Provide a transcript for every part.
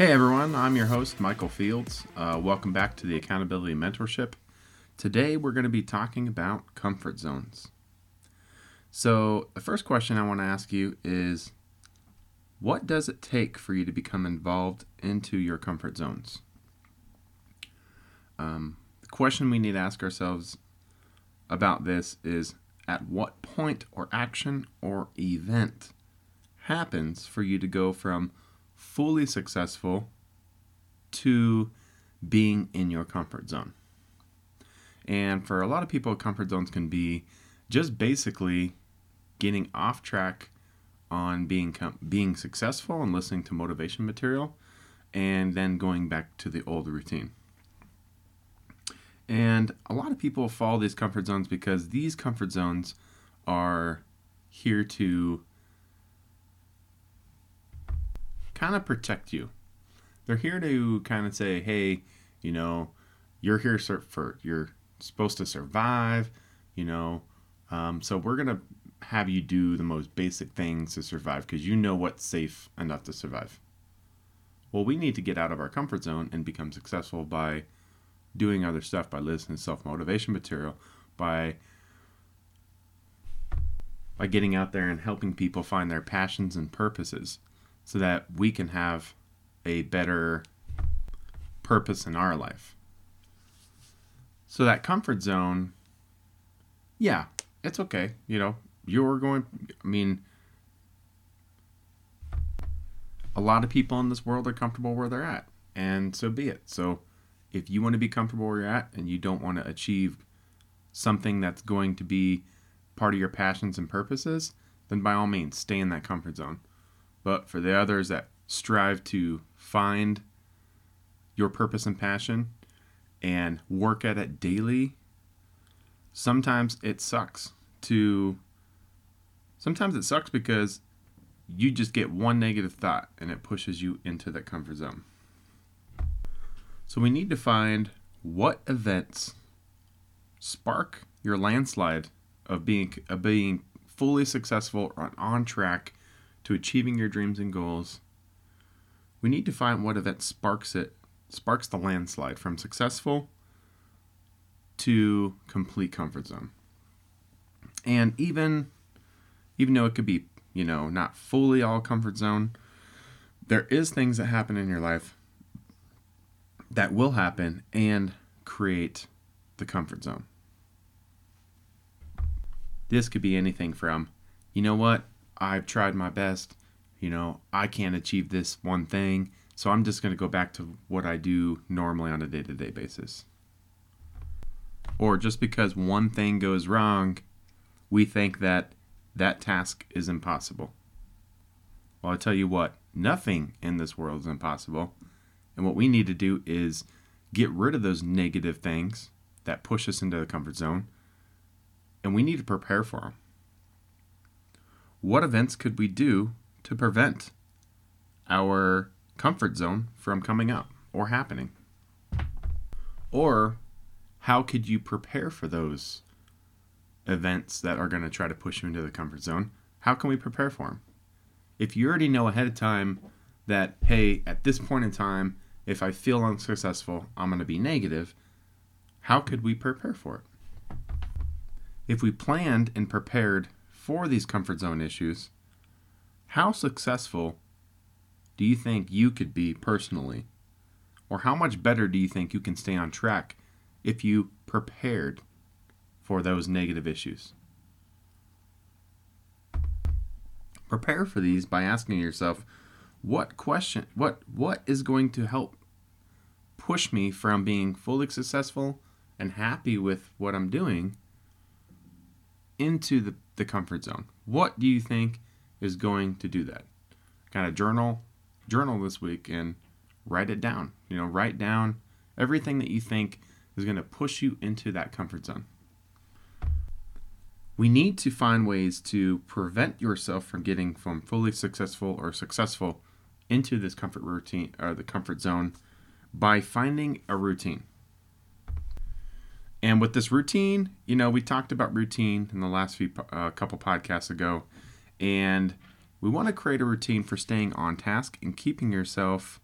Hey everyone, I'm your host, Michael Fields. Uh, welcome back to the Accountability Mentorship. Today we're going to be talking about comfort zones. So, the first question I want to ask you is what does it take for you to become involved into your comfort zones? Um, the question we need to ask ourselves about this is at what point or action or event happens for you to go from fully successful to being in your comfort zone. And for a lot of people, comfort zones can be just basically getting off track on being being successful and listening to motivation material and then going back to the old routine. And a lot of people follow these comfort zones because these comfort zones are here to kind of protect you. They're here to kind of say, hey, you know, you're here for, you're supposed to survive, you know, um, so we're going to have you do the most basic things to survive because you know what's safe enough to survive. Well, we need to get out of our comfort zone and become successful by doing other stuff, by listening to self motivation material, by by getting out there and helping people find their passions and purposes so that we can have a better purpose in our life. So that comfort zone, yeah, it's okay. You know, you're going, I mean, a lot of people in this world are comfortable where they're at, and so be it. So if you want to be comfortable where you're at and you don't want to achieve something that's going to be part of your passions and purposes, then by all means, stay in that comfort zone. But for the others that strive to find your purpose and passion and work at it daily, sometimes it sucks to. Sometimes it sucks because you just get one negative thought and it pushes you into that comfort zone. So we need to find what events spark your landslide of being of being fully successful or on track to achieving your dreams and goals, we need to find what event sparks it, sparks the landslide from successful to complete comfort zone. And even even though it could be, you know, not fully all comfort zone, there is things that happen in your life that will happen and create the comfort zone. This could be anything from, you know what, I've tried my best. You know, I can't achieve this one thing. So I'm just going to go back to what I do normally on a day to day basis. Or just because one thing goes wrong, we think that that task is impossible. Well, I tell you what, nothing in this world is impossible. And what we need to do is get rid of those negative things that push us into the comfort zone. And we need to prepare for them. What events could we do to prevent our comfort zone from coming up or happening? Or how could you prepare for those events that are going to try to push you into the comfort zone? How can we prepare for them? If you already know ahead of time that, hey, at this point in time, if I feel unsuccessful, I'm going to be negative, how could we prepare for it? If we planned and prepared for these comfort zone issues, how successful do you think you could be personally? Or how much better do you think you can stay on track if you prepared for those negative issues? Prepare for these by asking yourself, what question what what is going to help push me from being fully successful and happy with what I'm doing into the, the comfort zone. What do you think is going to do that? Kind of journal, journal this week and write it down. You know, write down everything that you think is going to push you into that comfort zone. We need to find ways to prevent yourself from getting from fully successful or successful into this comfort routine or the comfort zone by finding a routine. And with this routine, you know, we talked about routine in the last few uh, couple podcasts ago, and we want to create a routine for staying on task and keeping yourself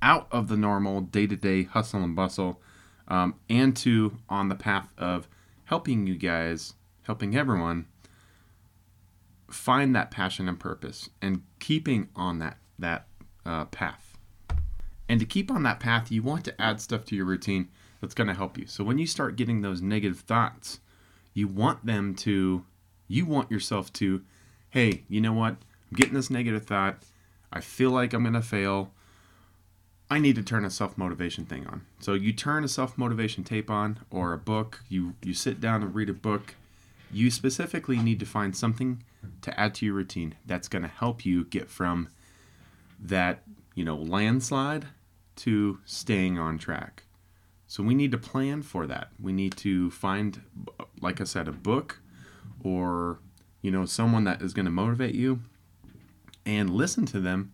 out of the normal day to day hustle and bustle um, and to on the path of helping you guys, helping everyone find that passion and purpose and keeping on that that uh, path. And to keep on that path, you want to add stuff to your routine that's going to help you. So when you start getting those negative thoughts, you want them to, you want yourself to, hey, you know what? I'm getting this negative thought. I feel like I'm going to fail. I need to turn a self motivation thing on. So you turn a self motivation tape on or a book. You you sit down and read a book. You specifically need to find something to add to your routine that's going to help you get from that you know landslide to staying on track. So we need to plan for that. We need to find, like I said, a book or you know someone that is going to motivate you and listen to them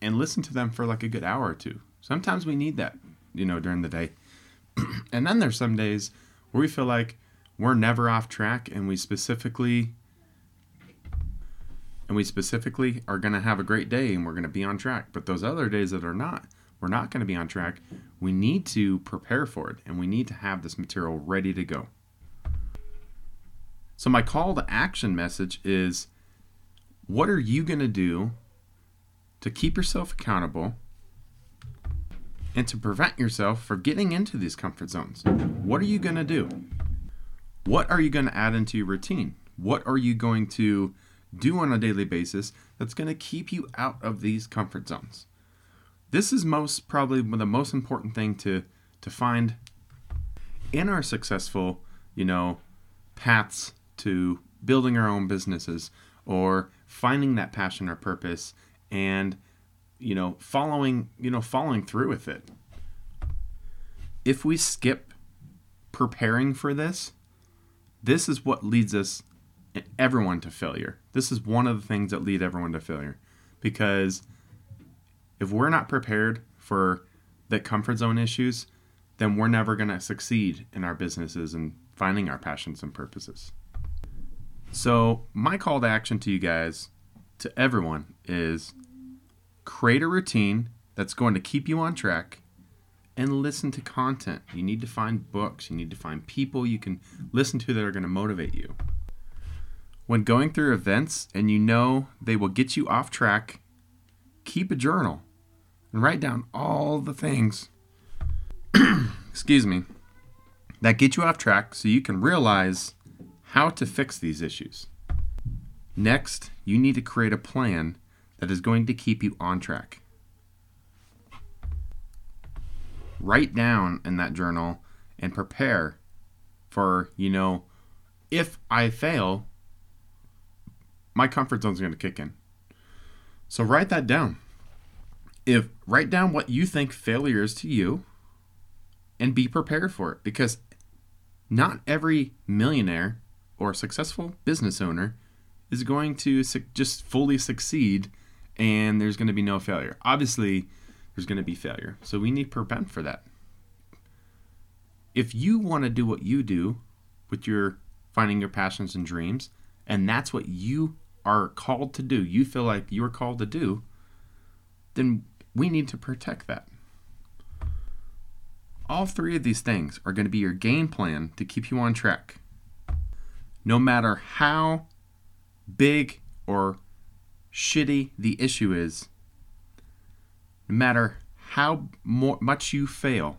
and listen to them for like a good hour or two. Sometimes we need that, you know, during the day. and then there's some days where we feel like we're never off track and we specifically and we specifically are going to have a great day and we're going to be on track. But those other days that are not, we're not going to be on track. We need to prepare for it and we need to have this material ready to go. So, my call to action message is what are you going to do to keep yourself accountable and to prevent yourself from getting into these comfort zones. What are you going to do? What are you going to add into your routine? What are you going to do on a daily basis that's going to keep you out of these comfort zones? This is most probably the most important thing to to find in our successful, you know, paths to building our own businesses or finding that passion or purpose and you know following you know following through with it. If we skip preparing for this this is what leads us eh, everyone to failure. This is one of the things that lead everyone to failure because if we're not prepared for the comfort zone issues then we're never going to succeed in our businesses and finding our passions and purposes so my call to action to you guys to everyone is create a routine that's going to keep you on track and listen to content. You need to find books, you need to find people you can listen to that are going to motivate you. When going through events and you know they will get you off track, keep a journal and write down all the things, excuse me, that get you off track so you can realize how to fix these issues. Next, you need to create a plan that is going to keep you on track. Write down in that journal and prepare for, you know, if I fail, my comfort zone is going to kick in. So write that down. If write down what you think failure is to you and be prepared for it because not every millionaire or successful business owner is going to su- just fully succeed and there's going to be no failure. Obviously, there's going to be failure. So we need prevent for that. If you want to do what you do with your finding your passions and dreams, and that's what you are called to do, you feel like you're called to do, then we need to protect that. All three of these things are going to be your game plan to keep you on track. No matter how big or shitty the issue is, no matter how much you fail,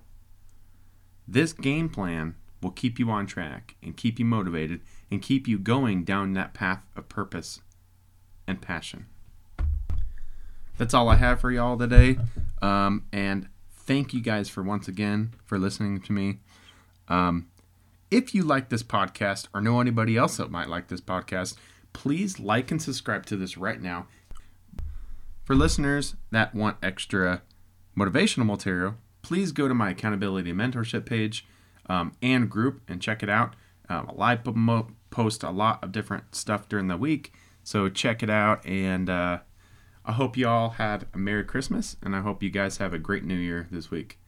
this game plan will keep you on track and keep you motivated and keep you going down that path of purpose and passion. That's all I have for y'all today. Um, and thank you guys for once again for listening to me. Um, if you like this podcast or know anybody else that might like this podcast, please like and subscribe to this right now. For listeners that want extra motivational material, please go to my accountability mentorship page um, and group and check it out. Um, I post a lot of different stuff during the week, so check it out. And uh, I hope you all had a Merry Christmas, and I hope you guys have a great New Year this week.